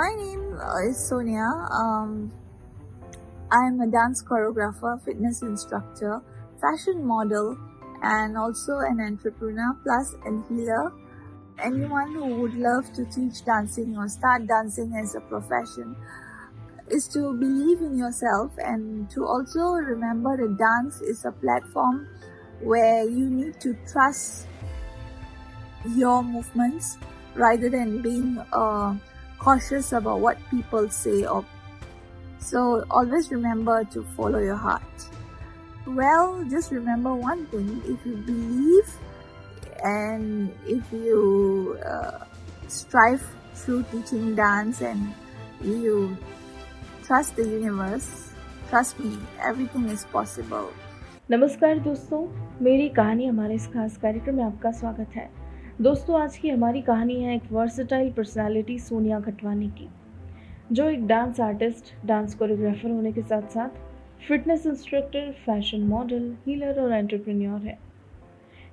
My name is Sonia. Um, I am a dance choreographer, fitness instructor, fashion model, and also an entrepreneur plus an healer. Anyone who would love to teach dancing or start dancing as a profession is to believe in yourself and to also remember that dance is a platform where you need to trust your movements rather than being uh, cautious about what people say or so always remember to follow your heart well just remember one thing if you believe and if you uh, strive through teaching dance and you trust the universe trust me everything is possible नमस्कार दोस्तों मेरी कहानी हमारे इस खास कार्यक्रम में आपका स्वागत है दोस्तों, आज की हमारी कहानी है एक वर्सटाइल पर्सनालिटी सोनिया खटवानी की, जो एक डांस आर्टिस्ट डांस कोरियोग्राफर होने के साथ साथ fitness instructor fashion model healer और एंटरप्रेन्योर है।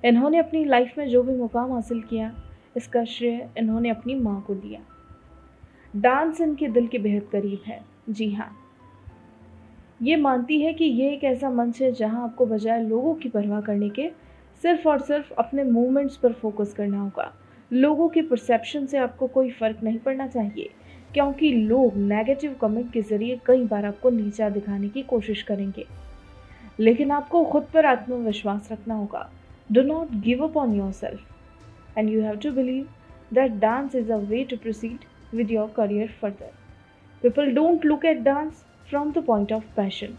इन्होंने अपनी लाइफ में जो भी मुकाम हासिल किया, इसका श्रेय इन्होंने अपनी माँ को दिया। डांस इनके दिल के बेहद करीब है। जी हाँ। ये मानती है कि ये एक ऐसा मंच है जहाँ आपको बजाय लोगों की परवाह करने के सिर्फ़ और सिर्फ़ अपने मूवमेंट्स पर फोकस करना होगा। लोगों के परसेप्शन से आपको कोई फ़र्क नहीं पड़ना चाहिए, क्योंकि लोग नेगेटिव कमेंट के ज़रिए कई बार आपको नीचा दिखाने की कोशिश करेंगे। लेकिन आपको खुद पर आत्मविश्वास रखना होगा। Do not give up on yourself and you have to believe that dance is a way to proceed with your career further people don't look at dance from the point of passion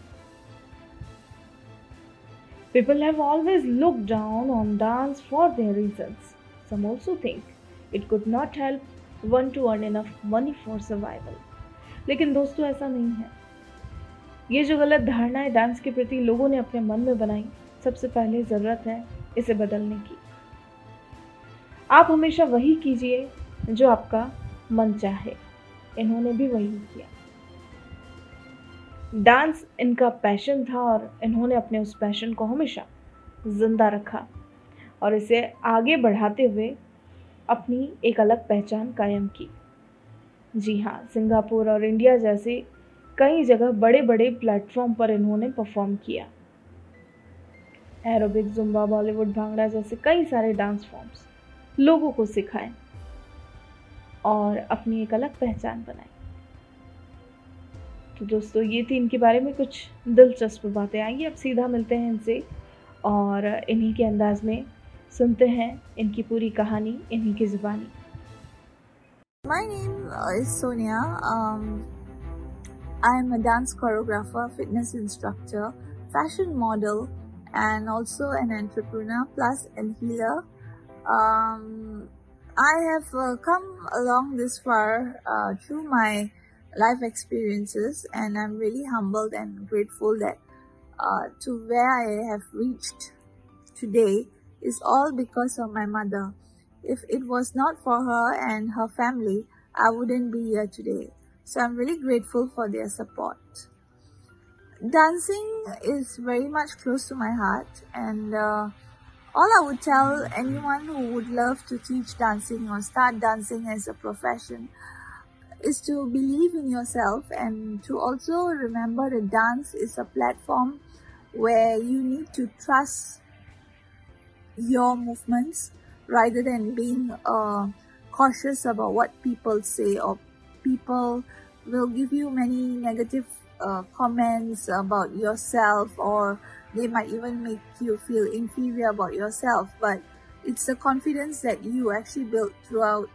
People have always looked down on dance for their reasons. Some also think it could not help one to earn enough money for survival. लेकिन दोस्तों ऐसा नहीं है ये जो गलत धारणाएँ dance के प्रति लोगों ने अपने मन में बनाई सबसे पहले ज़रूरत है इसे बदलने की आप हमेशा वही कीजिए जो आपका मन चाहे इन्होंने भी वही किया डांस इनका पैशन था और इन्होंने अपने उस पैशन को हमेशा ज़िंदा रखा और इसे आगे बढ़ाते हुए अपनी एक अलग पहचान कायम की। जी हाँ सिंगापुर और इंडिया जैसे कई जगह बड़े बड़े प्लेटफॉर्म पर इन्होंने परफॉर्म किया। एरोबिक जुम्बा बॉलीवुड भांगड़ा जैसे कई सारे डांस फॉर्म्स लोगों को सिखाए और अपनी एक अलग पहचान बनाई। तो दोस्तों, ये थी इनके बारे में कुछ दिलचस्प बातें। आएँगी अब सीधा मिलते हैं इनसे और इन्हीं के अंदाज में सुनते हैं इनकी पूरी कहानी, इन्हीं की जुबानी। My name Sonia I am a dance choreographer fitness instructor fashion model and also an entrepreneur plus an healer I have come along this far through my life experiences and i'm really humbled and grateful that uh, to where i have reached today is all because of my mother. If it was not for her and her family i wouldn't be here today. So i'm really grateful for their support. Dancing is very much close to my heart and uh, all I would tell anyone who would love to teach dancing or start dancing as a profession is to believe in yourself and to also remember that dance is a platform where you need to trust your movements rather than being uh, cautious about what people say or people will give you many negative uh, comments about yourself or they might even make you feel inferior about yourself. But it's the confidence that you actually built throughout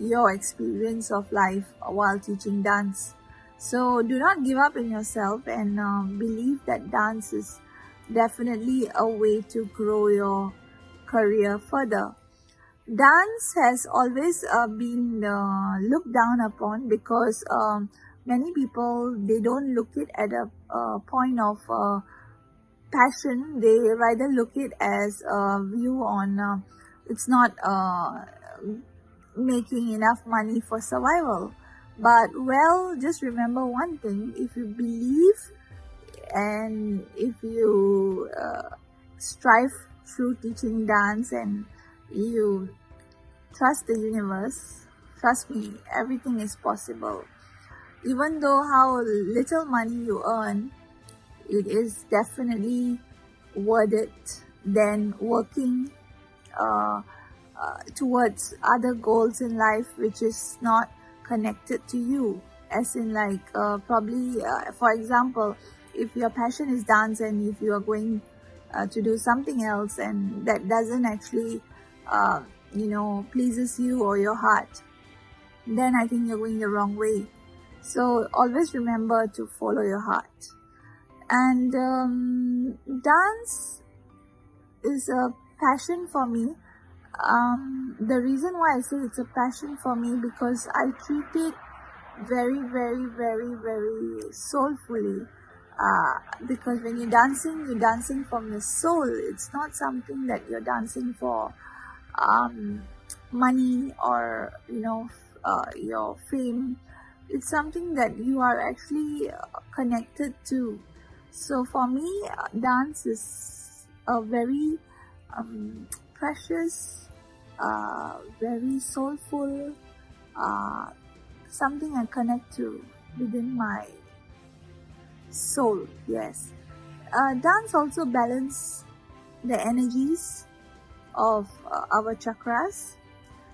your experience of life while teaching dance. So do not give up in yourself and um, believe that dance is definitely a way to grow your career further. Dance has always uh, been uh, looked down upon because um, many people they don't look it at a, point of uh, passion. They rather look it as a view on uh, it's not uh, making enough money for survival. But well, just remember one thing if you believe and if you uh, strive through teaching dance and you trust the universe, Trust me, everything is possible. Even though how little money you earn, it is definitely worth it than working uh, uh, towards other goals in life which is not connected to you. As in like uh, probably uh, for example if your passion is dance and if you are going uh, to do something else and that doesn't actually uh, you know pleases you or your heart then i think you're going the wrong way. So always remember to follow your heart. And um, dance is a passion for me um, the reason why i say it's a passion for me because i treat it very very very very soulfully. Uh, because when you're dancing you're dancing from your soul. It's not something that you're dancing for um, money or you know uh, your fame. It's something that you are actually uh, connected to. So for me uh, dance is a very um, precious uh, very soulful uh, something I connect to within my soul. Yes. Uh, dance also balance the energies of uh, our chakras.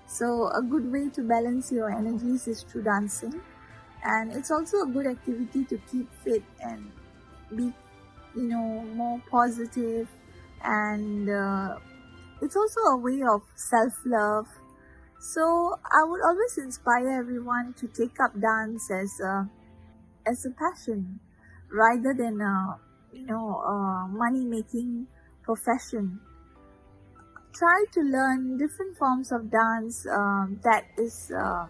So a good way to balance your energies is through dancing. And it's also a good activity to keep fit and be, you know, more. And uh, it's also a way of self-love so I would always inspire everyone to take up dance as a as a passion rather than a you know a money making profession. Try to learn different forms of dance um, that is uh,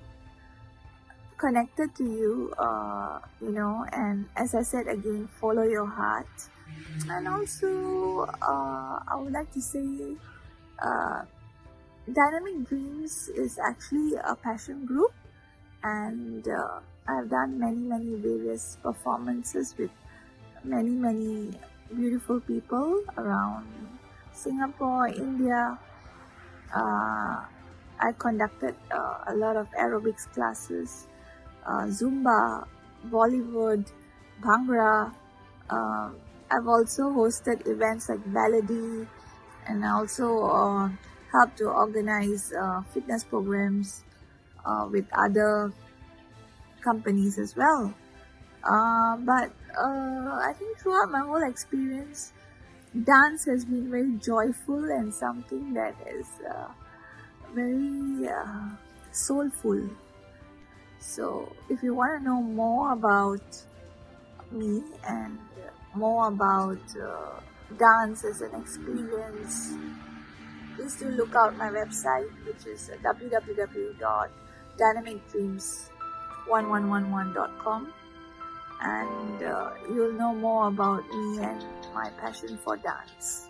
connected to you, uh, you know, and as I said again, follow your heart. And also, uh, I would like to say, uh, Dynamic Dreams is actually a passion group, and uh, I've done many, many various performances with many, many beautiful people around Singapore, India. Uh, I conducted uh, a lot of aerobics classes, uh, Zumba, Bollywood, Bhangra. Uh, I've also hosted events like Baladi and also uh, help to organize uh, fitness programs uh, with other companies as well. Uh, but uh, I think throughout my whole experience, dance has been very joyful and something that is uh, very soulful. So, if you want to know more about me and more about dance as an experience, please do look out my website, which is www.dynamicdreams1111.com, and uh, you'll know more about me and my passion for dance.